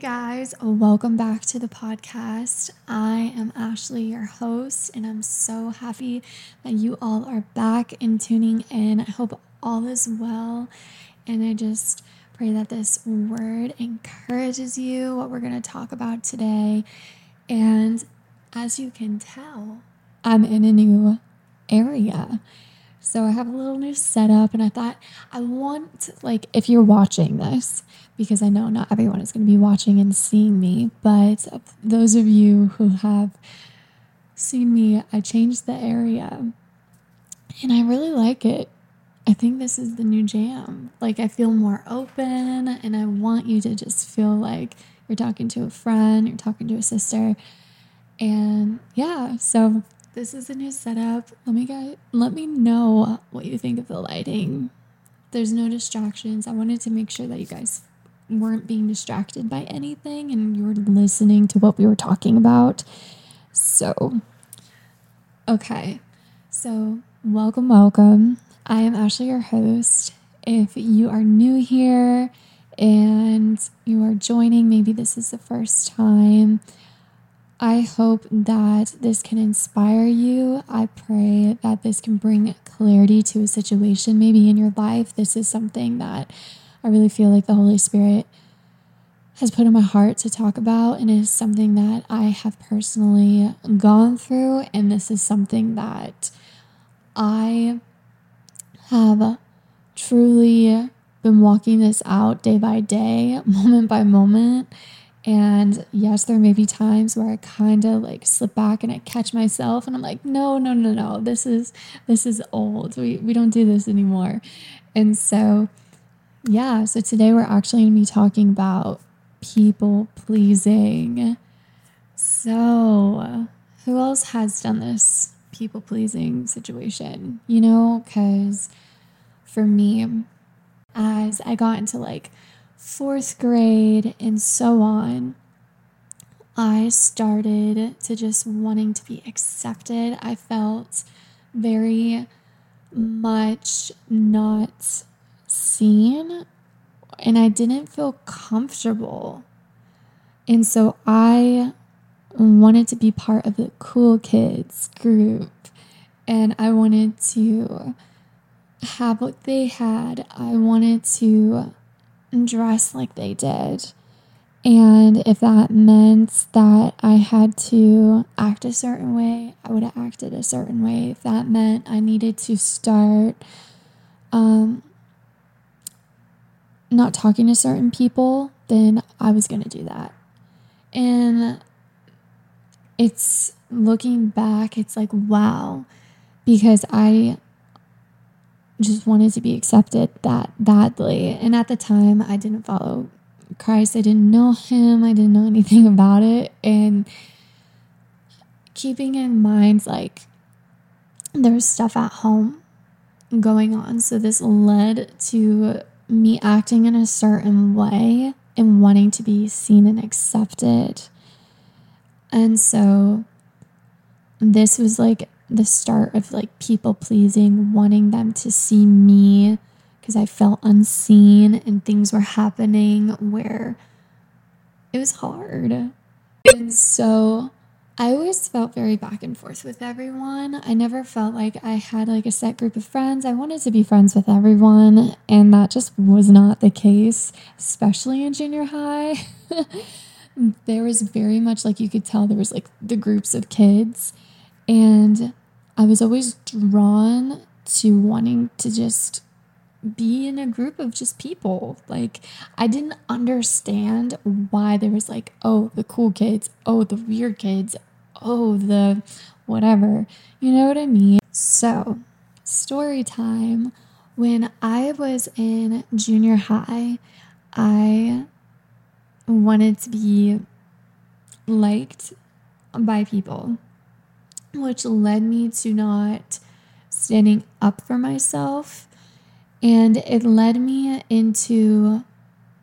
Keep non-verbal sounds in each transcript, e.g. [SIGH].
guys, welcome back to the podcast. I am Ashley, your host, and I'm so happy that you all are back and tuning in. I hope all is well, and I just pray that this word encourages you, what we're going to talk about today. And as you can tell, I'm in a new area. So I have a little new setup, and I thought I want, like, if you're watching this, because I know not everyone is going to be watching and seeing me, but those of you who have seen me, I changed the area and I really like it. I think this is the new jam. Like, I feel more open, and I want you to just feel like you're talking to a friend, you're talking to a sister. And yeah, so this is a new setup. Let me get let me know what you think of the lighting. There's no distractions. I wanted to make sure that you guys weren't being distracted by anything and you were listening to what we were talking about. So, okay. So, welcome, welcome. I am Ashley, your host. If you are new here and you are joining, maybe this is the first time, I hope that this can inspire you. I pray that this can bring clarity to a situation maybe in your life. This is something that I really feel like the Holy Spirit has put in my heart to talk about, and is something that I have personally gone through. And this is something that I have truly been walking this out day by day, [LAUGHS] moment by moment. And yes, there may be times where I kind of like slip back and I catch myself and I'm like, no, no, no, no, this is this is old. We we don't do this anymore. And so yeah, so today we're actually going to be talking about people pleasing. So, who else has done this people pleasing situation? You know, because for me, as I got into like fourth grade and so on, I started to just wanting to be accepted. I felt very much not seen and I didn't feel comfortable. And so I wanted to be part of the cool kids group and I wanted to have what they had. I wanted to dress like they did. And if that meant that I had to act a certain way, I would have acted a certain way. If that meant I needed to start um, not talking to certain people, then I was going to do that. And it's looking back, it's like, wow, because I just wanted to be accepted that badly. And at the time, I didn't follow Christ, I didn't know him, I didn't know anything [LAUGHS] about it. And keeping in mind, like, there was stuff at home going on. So this led to me acting in a certain way and wanting to be seen and accepted. And so this was like the start of like people pleasing, wanting them to see me because I felt unseen and things were happening where it was hard. And so I always felt very back and forth with everyone. I never felt like I had like a set group of friends. I wanted to be friends with everyone, and that just was not the case, especially in junior high. [LAUGHS] there was very much like you could tell there was like the groups of kids, and I was always drawn to wanting to just be in a group of just people. Like, I didn't understand why there was like, oh, the cool kids, oh, the weird kids, oh, the whatever. You know what I mean? So, story time. When I was in junior high, I wanted to be liked by people, which led me to not standing up for myself. And it led me into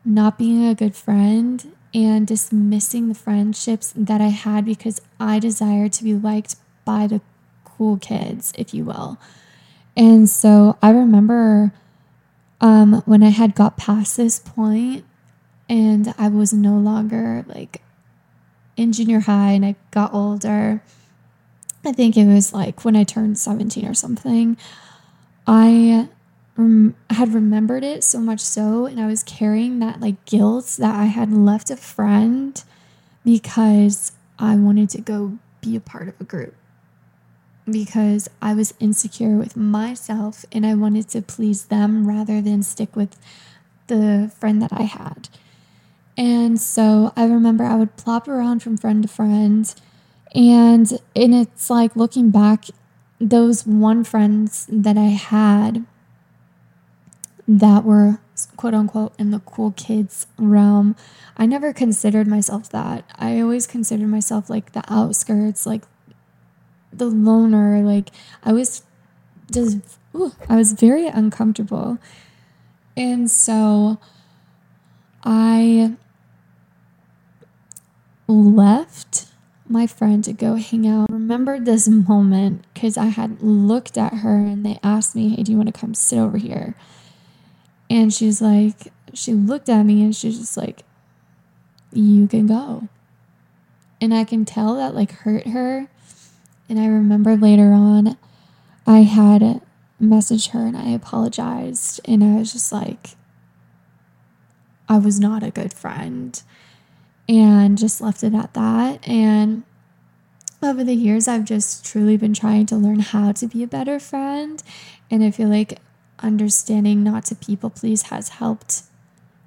not being a good friend and dismissing the friendships that I had because I desired to be liked by the cool kids, if you will. And so I remember um, when I had got past this point, and I was no longer like in junior high and I got older. I think it was like when I turned 17 or something. I rem- had remembered it so much so, and I was carrying that like guilt that I had left a friend because I wanted to go be a part of a group. Because I was insecure with myself and I wanted to please them rather than stick with the friend that I had. And so I remember I would plop around from friend to friend. And and it's like looking back, those one friends that I had that were quote unquote in the cool kids realm, I never considered myself that. I always considered myself like the outskirts, like the loner. Like I was just, ooh, I was very uncomfortable. And so I left my friend to go hang out. Remembered this moment because I had looked at her and they asked me, Hey, do you want to come sit over here? And she's like, she looked at me and she's just like, You can go. And I can tell that like hurt her. And I remember later on, I had messaged her and I apologized. And I was just like, I was not a good friend and just left it at that. And over the years, I've just truly been trying to learn how to be a better friend. And I feel like understanding not to people please has helped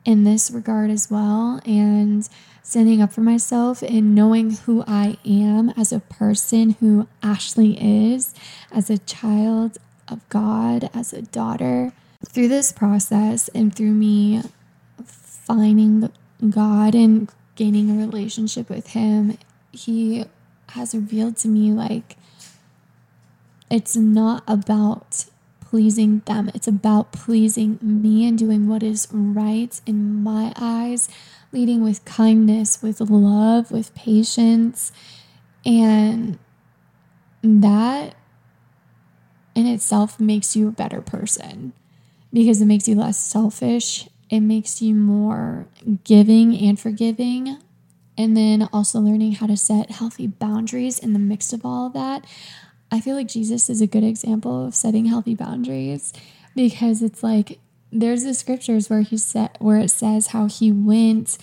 in this regard as well. And standing up for myself and knowing who I am as a person, who Ashley is, as a child of God, as a daughter. Through this process and through me finding God and gaining a relationship with him, he has revealed to me like it's not about pleasing them, it's about pleasing me and doing what is right in my eyes, leading with kindness, with love, with patience. And that in itself makes you a better person because it makes you less selfish it makes you more giving and forgiving. And then also learning how to set healthy boundaries in the mix of all of that. I feel like Jesus is a good example of setting healthy boundaries because it's like there's the scriptures where he said where it says how he went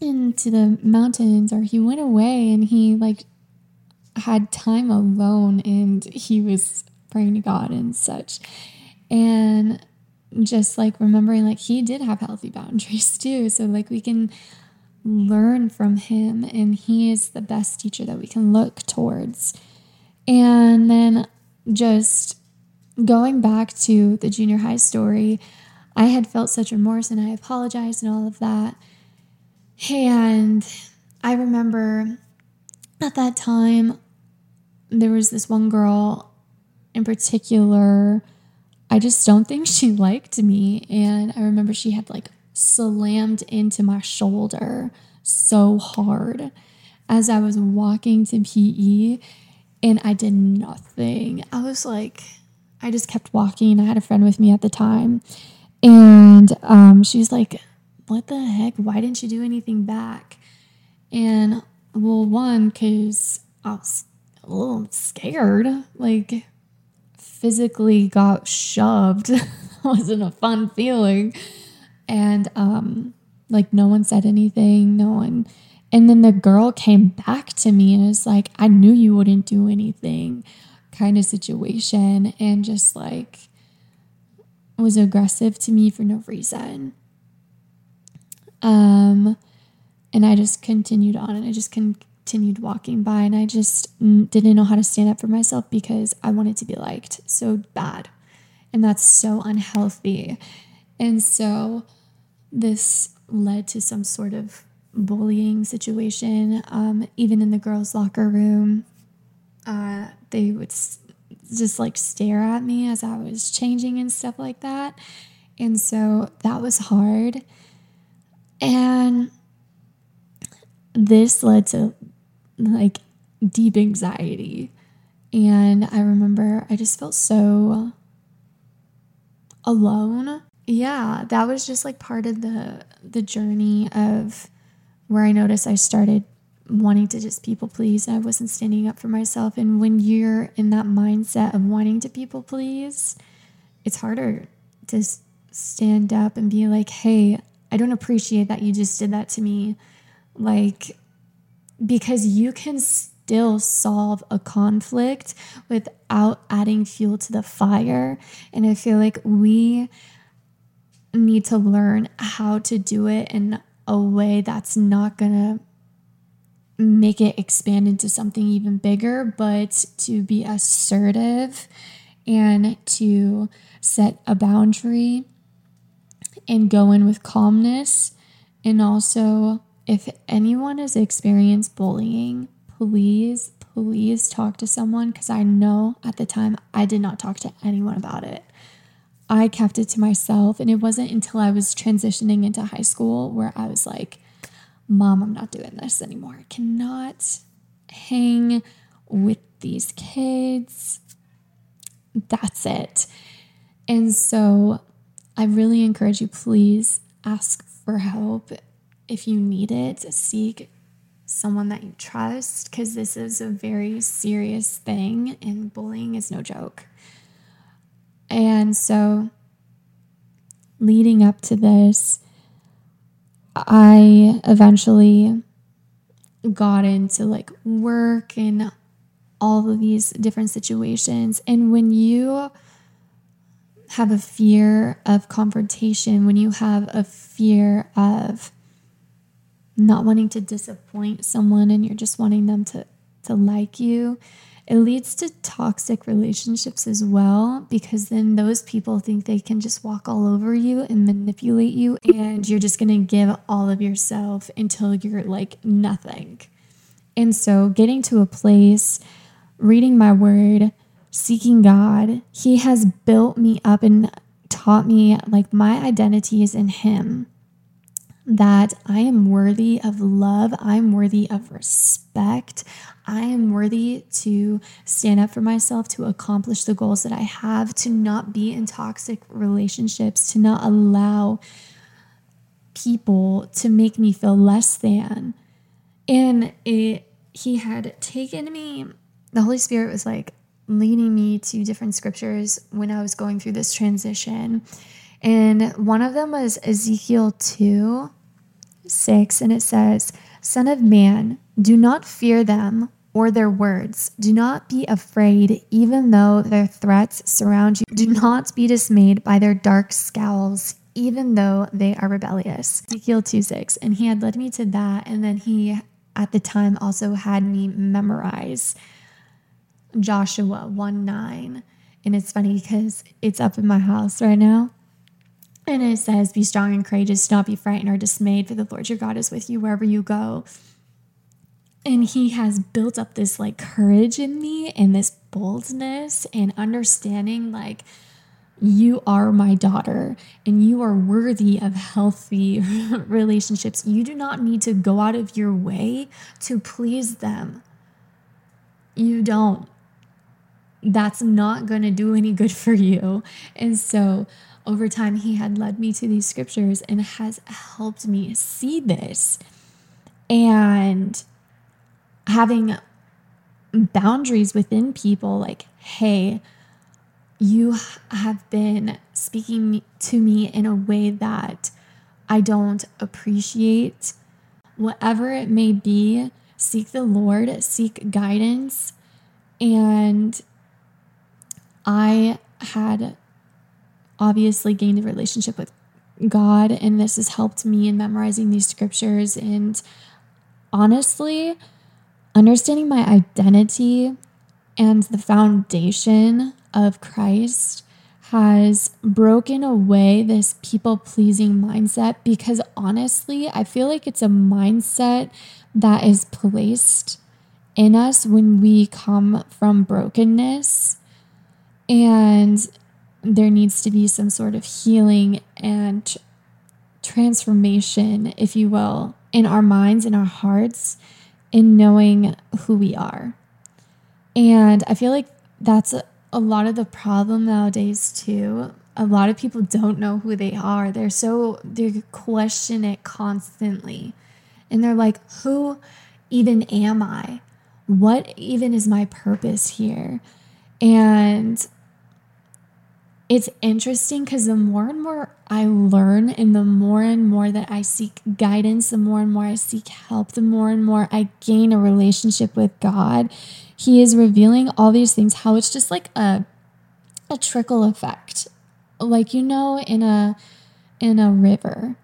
into the mountains or he went away and he like had time alone and he was praying to God and such. And just like remembering like he did have healthy boundaries [LAUGHS] too. So like we can learn from him and he is the best teacher that we can look towards. And then just going back to the junior high story, I had felt such remorse and I apologized and all of that. And I remember at that time, there was this one girl in particular I just don't think she liked me. And I remember she had like slammed into my shoulder so hard as I was walking to PE and I did nothing. I was like, I just kept walking. I had a friend with me at the time and um, she's like, What the heck? Why didn't you do anything back? And well, one, because I was a little scared. Like, physically got shoved [LAUGHS] wasn't a fun feeling. And um, like no one said anything, no one. And then the girl came back to me and was like, I knew you wouldn't do anything kind of situation. And just like was aggressive to me for no reason. Um, and I just continued on and I just continued walking by and I just didn't know how to stand up for myself because I wanted to be liked so bad. And that's so unhealthy. And so this led to some sort of bullying situation. Um, even in the girls' locker room, uh, they would s- just like stare at me as I was changing and stuff like that. And so that was hard. And this led to like deep anxiety. And I remember I just felt so alone. yeah, that was just like part of the the journey of where I noticed I started wanting to just people please. I wasn't standing up for myself. And when you're in that mindset of wanting to people please, it's harder to stand up and be like, hey, I don't appreciate that you just did that to me. Like, because you can still solve a conflict without adding fuel to the fire. And I feel like we need to learn how to do it in a way that's not going to make it expand into something even bigger, but to be assertive and to set a boundary and go in with calmness. And also, if anyone has experienced bullying, please, please talk to someone because I know at the time I did not talk to anyone about it. I kept it to myself. And it wasn't until I was transitioning into high school where I was like, Mom, I'm not doing this anymore. I cannot hang with these kids. That's it. And so I really encourage you, please ask for help if you need it. Seek someone that you trust because this is a very serious thing and bullying is no joke. And so, leading up to this, I eventually got into like work and all of these different situations. And when you have a fear of confrontation, when you have a fear of not wanting to disappoint someone and you're just wanting them to, to like you, it leads to toxic relationships as well because then those people think they can just walk all over you and manipulate you and you're just going to give all of yourself until you're like nothing. And so getting to a place reading my word, seeking God, he has built me up and taught me like my identity is in him that I am worthy of love, I'm worthy of respect, I am worthy to stand up for myself, to accomplish the goals that I have, to not be in toxic relationships, to not allow people to make me feel less than. And it, he had taken me, the Holy Spirit was like leading me to different scriptures when I was going through this transition. And one of them was Ezekiel 2 6, and it says, Son of man, do not fear them or their words. Do not be afraid, even though their threats surround you. Do not be dismayed by their dark scowls, even though they are rebellious. Ezekiel 2 6. And he had led me to that. And then he, at the time, also had me memorize Joshua 1 9. And it's funny because it's up in my house right now. And it says, Be strong and courageous, do not be frightened or dismayed, for the Lord your God is with you wherever you go. And he has built up this like courage in me and this boldness and understanding like, you are my daughter and you are worthy of healthy [LAUGHS] relationships. You do not need to go out of your way to please them. You don't. That's not going to do any good for you. And so, over time, he had led me to these scriptures and has helped me see this. And having boundaries within people like, hey, you have been speaking to me in a way that I don't appreciate. Whatever it may be, seek the Lord, seek guidance. And I had obviously gained a relationship with God, and this has helped me in memorizing these scriptures. And honestly, understanding my identity and the foundation of Christ has broken away this people pleasing mindset because honestly, I feel like it's a mindset that is placed in us when we come from brokenness. And there needs to be some sort of healing and transformation, if you will, in our minds, in our hearts, in knowing who we are. And I feel like that's a, a lot of the problem nowadays, too. a lot of people don't know who they are. They're so they question it constantly. And they're like, who even am I? What even is my purpose here? And it's interesting because the more and more I learn, and the more and more that I seek guidance, the more and more I seek help, the more and more I gain a relationship with God, He is revealing all these things, how it's just like a, a trickle effect. Like, you know, in a in a river.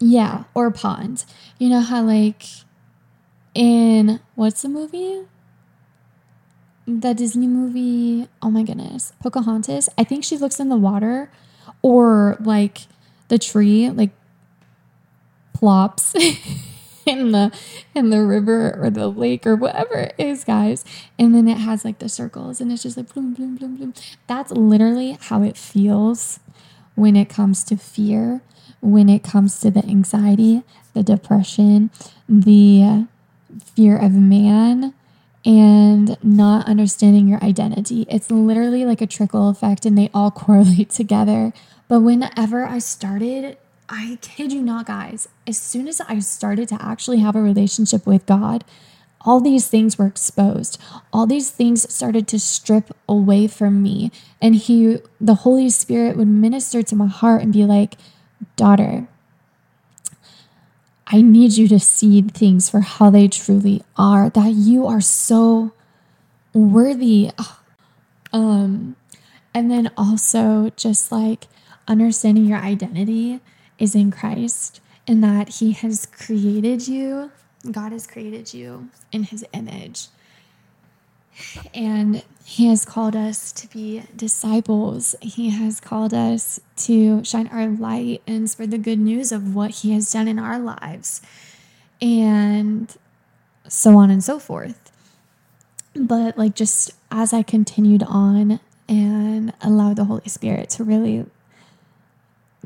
Yeah, or pond. You know how like in what's the movie? The Disney movie, oh my goodness, Pocahontas, I think she looks in the water or like the tree like plops [LAUGHS] in the in the river or the lake or whatever it is, guys. And then it has like the circles and it's just like bloom, bloom, bloom, bloom. That's literally how it feels when it comes to fear, when it comes to the anxiety, the depression, the fear of man, and not understanding your identity. It's literally like a trickle effect and they all [LAUGHS] correlate together. But whenever I started, I kid you not, guys, as soon as I started to actually have a relationship with God, all these things were exposed. All these things started to strip away from me. And He, the Holy Spirit, would minister to my heart and be like, daughter, I need you to see things for how they truly are, that you are so worthy. Um, and then also just like understanding your identity is in Christ and that He has created you, God has created you in His image. And He has called us to be disciples. He has called us to shine our light and spread the good news of what He has done in our lives, and so on and so forth. But, like, just as I continued on and allowed the Holy Spirit to really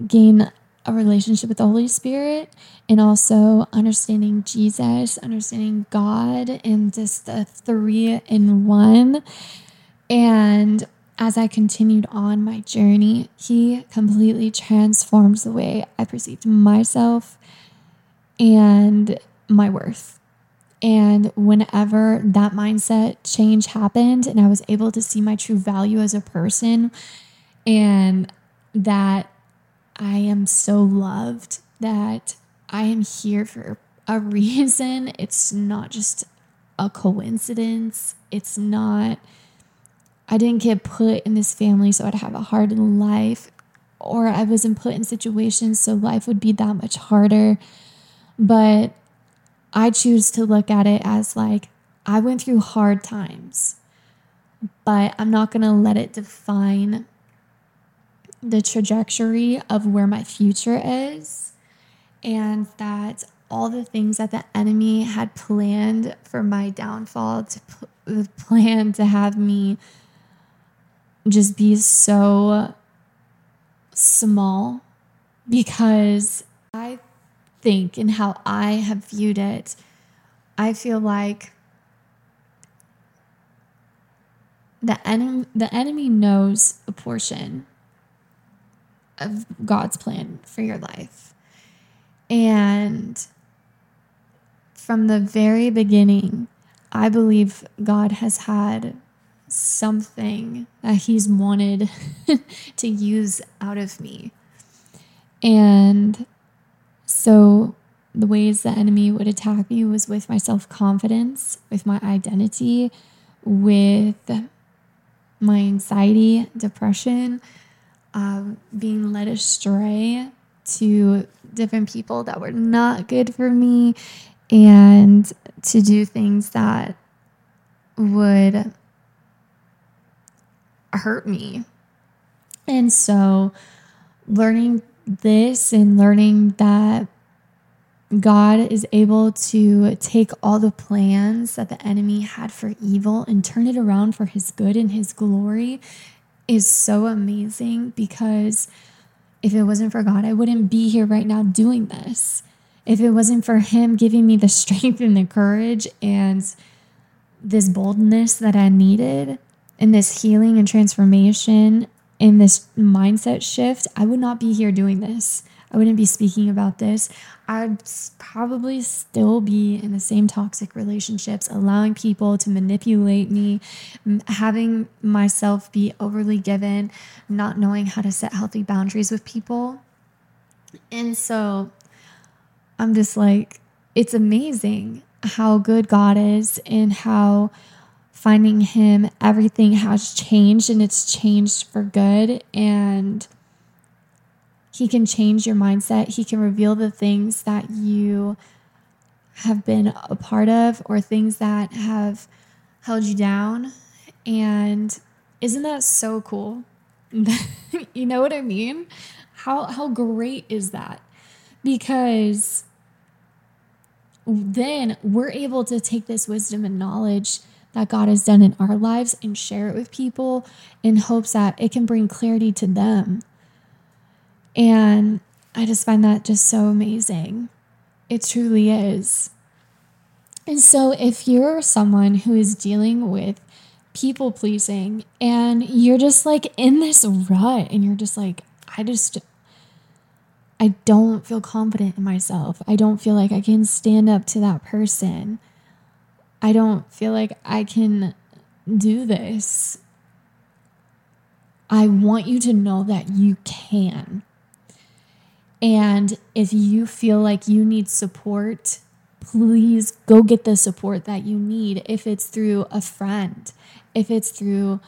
gain a relationship with the Holy Spirit and also understanding Jesus, understanding God, and just the three in one. And as I continued on my journey, He completely transformed the way I perceived myself and my worth. And whenever that mindset change happened, and I was able to see my true value as a person, and that I am so loved that I am here for a [LAUGHS] reason. It's not just a coincidence. It's not, I didn't get put in this family so I'd have a hard life, or I wasn't put in situations so life would be that much harder. But I choose to look at it as like, I went through hard times, but I'm not going to let it define the trajectory of where my future is, and that all the things that the enemy had planned for my downfall to p- plan to have me just be so small because I think and how I have viewed it, I feel like the enemy the enemy knows a portion of God's plan for your life. And from the very beginning, I believe God has had something that He's wanted [LAUGHS] to use out of me. And so, the ways the enemy would attack me was with my self confidence, with my identity, with my anxiety, depression, um, being led astray to different people that were not good for me and to do things that would hurt me. And so, learning this and learning that God is able to take all the plans that the enemy had for evil and turn it around for his good and his glory is so amazing because if it wasn't for God, I wouldn't be here right now doing this. If it wasn't for Him giving me the [LAUGHS] strength and the courage and this boldness that I needed and this healing and transformation in this mindset shift, I would not be here doing this. I wouldn't be speaking about this. I'd probably still be in the same toxic relationships, allowing people to manipulate me, having myself be overly given, not knowing how to set healthy boundaries with people. And so I'm just like, it's amazing how good God is and how finding Him, everything has changed and it's changed for good. And He can change your mindset, He can reveal the things that you have been a part of or things that have held you down. And isn't that so cool? [LAUGHS] you know what I mean? How how great is that? Because then we're able to take this wisdom and knowledge that God has done in our lives and share it with people in hopes that it can bring clarity to them. And I just find that just so amazing. It truly is. And so, if you're someone who is dealing with people pleasing and you're just like in this rut and you're just like, I just, I don't feel confident in myself. I don't feel like I can stand up to that person. I don't feel like I can do this. I want you to know that you can. And if you feel like you need support, please go get the support that you need. If it's through a friend, if it's through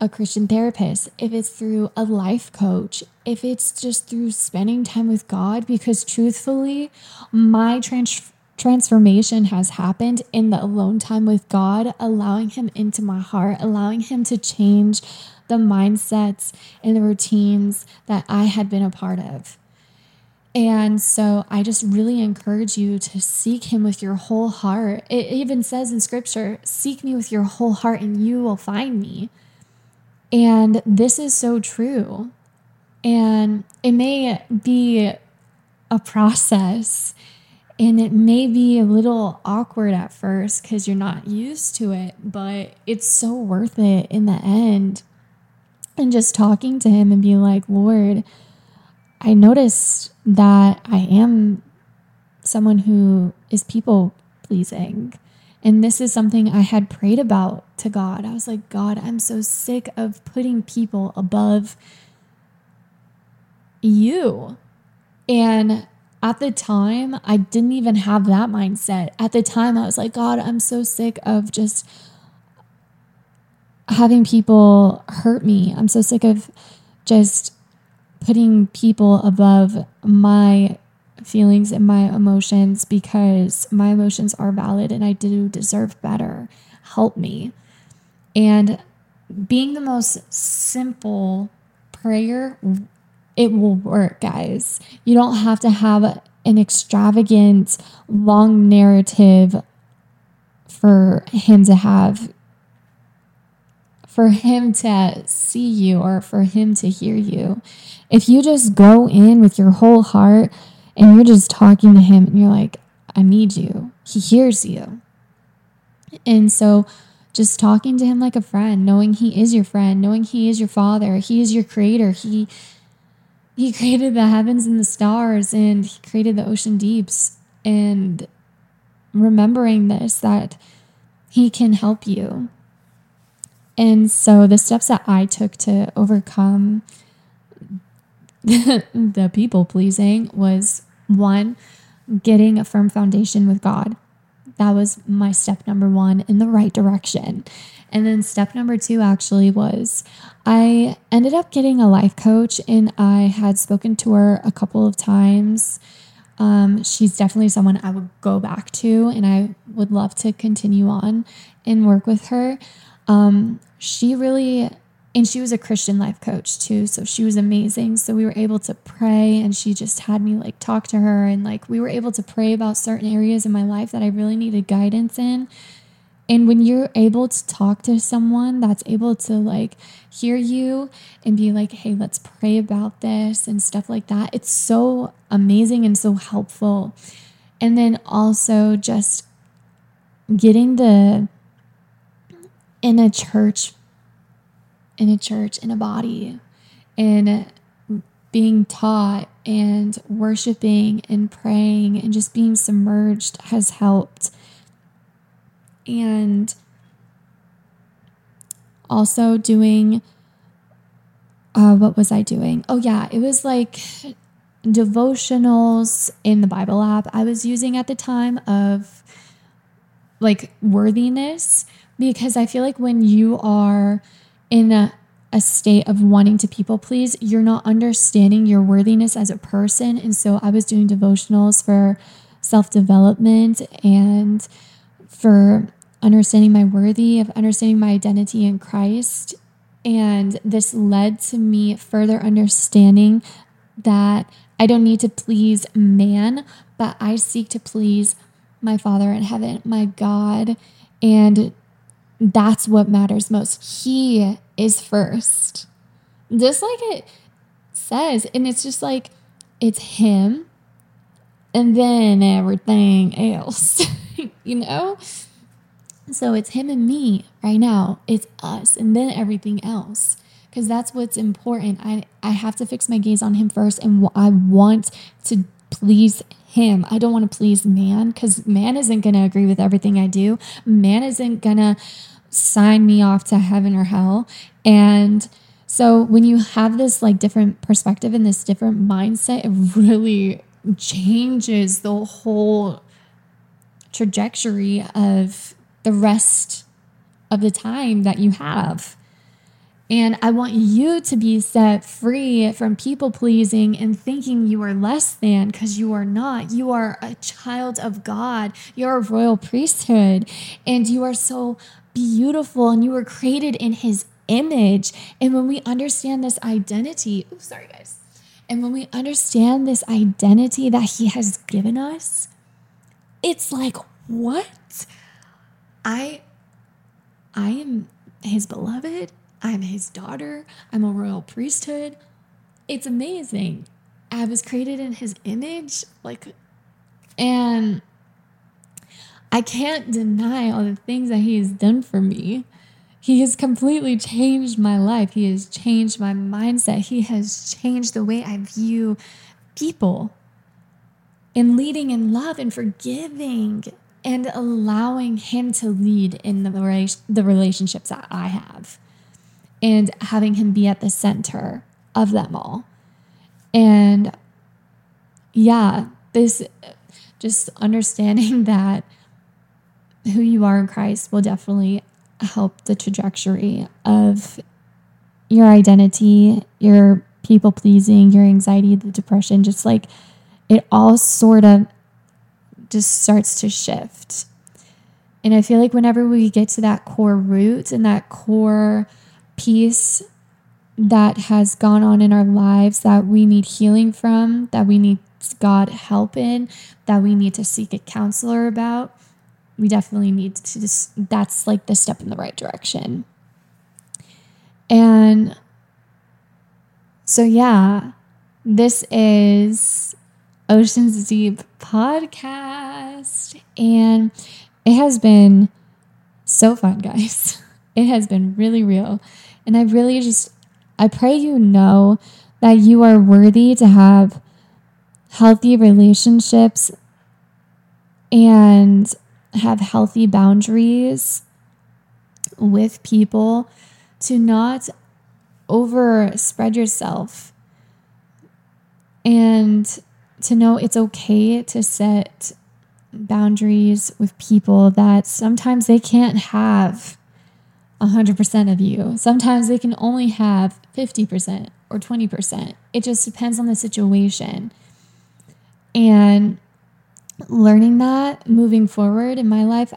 a Christian therapist, if it's through a life coach, if it's just through spending time with God, because truthfully, my trans- transformation has happened in the alone time with God, allowing Him into my heart, allowing Him to change the mindsets and the routines that I had been a part of. And so I just really encourage you to seek him with your whole heart. It even says in scripture, seek me with your whole heart and you will find me. And this is so true. And it may be a process and it may be a little awkward at first because you're not used to it, but it's so worth it in the end. And just talking to him and being like, Lord, I noticed that I am someone who is people pleasing. And this is something I had prayed about to God. I was like, God, I'm so sick of putting people above you. And at the time, I didn't even have that mindset. At the time, I was like, God, I'm so sick of just having people hurt me. I'm so sick of just putting people above my feelings and my emotions because my emotions are valid and I do deserve better. Help me. And being the most simple prayer, it will work, guys. You don't have to have an extravagant, long narrative for him to have, for him to see you or for him to hear you. If you just go in with your whole heart, and you're just talking to him and you're like, I need you. He hears you. And so just talking to him like a friend, knowing he is your friend, knowing he is your father, he is your creator. He he created the heavens and the stars and he created the ocean deeps and remembering this that he can help you. And so the steps that I took to overcome [LAUGHS] the people pleasing was one, getting a firm foundation with God. That was my step number one in the right direction. And then step number two actually was I ended up getting a life coach and I had spoken to her a couple of times. Um, she's definitely someone I would go back to and I would love to continue on and work with her. Um, she really and she was a Christian life coach too. So she was amazing. So we were able to pray and she just had me like talk to her and like we were able to pray about certain areas in my life that I really needed guidance in. And when you're able to talk to someone that's able to like hear you and be like, hey, let's pray about this and stuff like that, it's so amazing and so helpful. And then also just getting the in a church in a church, in a body, and being taught and worshiping and praying and just being submerged has helped. And also doing uh, what was I doing? Oh, yeah, it was like devotionals in the Bible app I was using at the time of like worthiness because I feel like when you are in a, a state of wanting to people please, you're not understanding your worthiness as a person. And so I was doing devotionals for self development and for understanding my worthy, of understanding my identity in Christ. And this led to me further understanding that I don't need to please man, but I seek to please my Father in heaven, my God. And that's what matters most. He is first. Just like it says. And it's just like, it's Him and then everything else, [LAUGHS] you know? So it's Him and me right now. It's us and then everything else. Because that's what's important. I, I have to fix my gaze on Him first. And I want to please him. I don't want to please man because man isn't going to agree with everything I do. Man isn't going to sign me off to heaven or hell. And so when you have this like different perspective and this different mindset, it really changes the whole trajectory of the rest of the time that you have. And I want you to be set free from people pleasing and thinking you are less than because you are not. You are a child of God, you're a royal priesthood, and you are so beautiful and you were created in his image. And when we understand this identity, oops, sorry guys. And when we understand this identity that he has given us, it's like, what? I I am his beloved. I'm his daughter. I'm a royal priesthood. It's amazing. I was created in his image, like and I can't deny all the things that He has done for me. He has completely changed my life. He has changed my mindset. He has changed the way I view people in leading in love and forgiving and allowing Him to lead in the, the relationships that I have and having Him be at the center of them all. And yeah, this just understanding [LAUGHS] that who you are in Christ will definitely help the trajectory of your identity, your people pleasing, your anxiety, the depression, just like it all sort of just starts to shift. And I feel like whenever we get to that core root and that core piece that has gone on in our lives that we need healing from, that we need God help in, that we need to seek a counselor about, we definitely need to just, that's like the step in the right direction. And so, yeah, this is Oceans Deep podcast. And it has been so fun, guys. [LAUGHS] It has been really real. And I really just, I pray you know that you are worthy to have healthy relationships and have healthy boundaries with people, to not overspread yourself, and to know it's okay to set boundaries with people that sometimes they can't have 100% of you. Sometimes they can only have 50% or 20%. It just depends on the situation. And learning that moving forward in my life,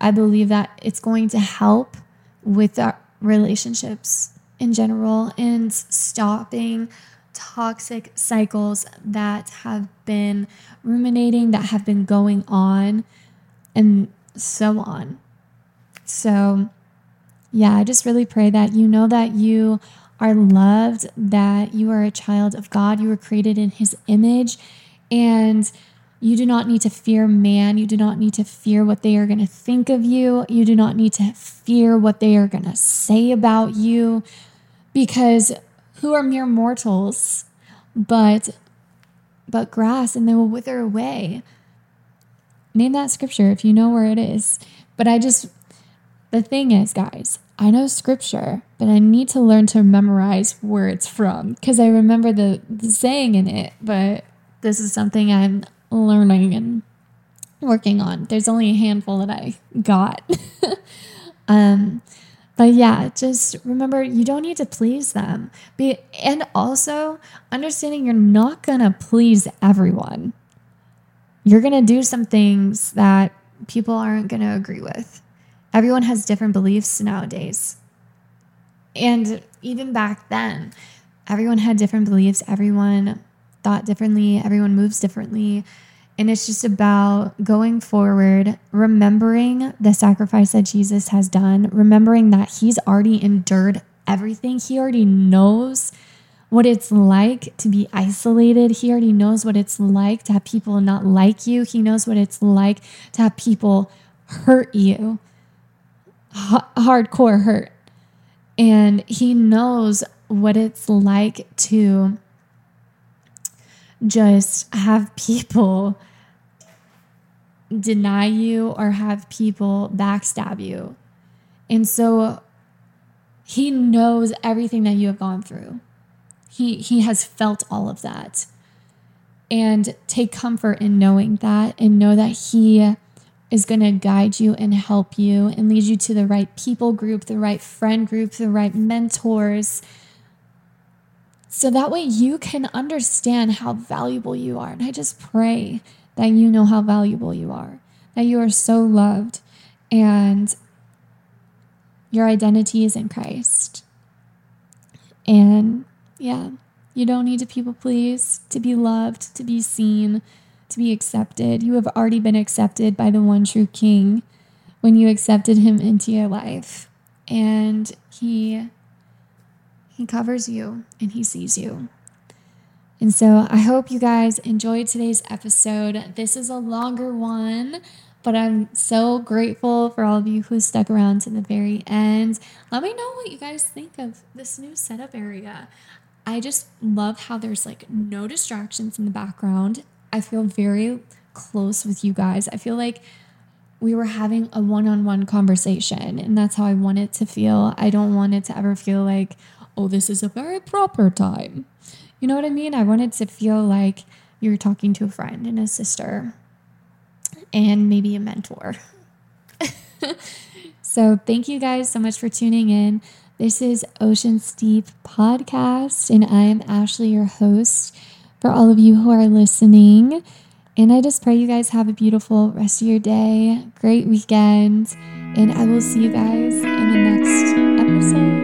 I believe that it's going to help with our relationships in general and stopping toxic cycles that have been ruminating, that have been going on, and so on. So, yeah, I just really pray that you know that you are loved, that you are a child of God, you were created in His image, and you do not need to fear man. You do not need to fear what they are going to think of you. You do not need to fear what they are going to say about you because who are mere mortals, but but grass and they will wither away. Name that scripture if you know where it is. But I just the thing is, guys, I know scripture, but I need to learn to memorize where it's from because I remember the, the saying in it, but this is something I'm learning and working on. There's only a handful that I got. [LAUGHS] um, but yeah, just remember you don't need to please them. Be and also understanding you're not gonna please everyone. You're gonna do some things that people aren't gonna agree with. Everyone has different beliefs nowadays. And even back then, everyone had different beliefs, everyone thought differently, everyone moves differently. And it's just about going forward, remembering the sacrifice that Jesus has done, remembering that he's already endured everything. He already knows what it's like to be isolated. He already knows what it's like to have people not like you. He knows what it's like to have people hurt you, H- hardcore hurt. And he knows what it's like to just have people deny you or have people backstab you. And so he knows everything that you have gone through. He he has felt all of that. And take comfort in knowing that and know that he is going to guide you and help you and lead you to the right people group, the right friend group, the right mentors. So that way you can understand how valuable you are. And I just pray that you know how valuable you are, that you are so loved, and your identity is in Christ. And yeah, you don't need to people please to be loved, to be seen, to be accepted. You have already been accepted by the one true King when you accepted him into your life. And he he covers you and he sees you. And so I hope you guys enjoyed today's episode. This is a longer one, but I'm so grateful for all of you who stuck around to the very end. Let me know what you guys think of this new setup area. I just love how there's like no distractions in the background. I feel very close with you guys. I feel like we were having a one on one conversation, and that's how I want it to feel. I don't want it to ever feel like, oh, this is a very proper time. You know what I mean? I wanted to feel like you're talking to a friend and a sister and maybe a mentor. [LAUGHS] so, thank you guys so much for tuning in. This is Ocean Steep Podcast, and I am Ashley, your host. For all of you who are listening, and I just pray you guys have a beautiful rest of your day, great weekend, and I will see you guys in the next episode.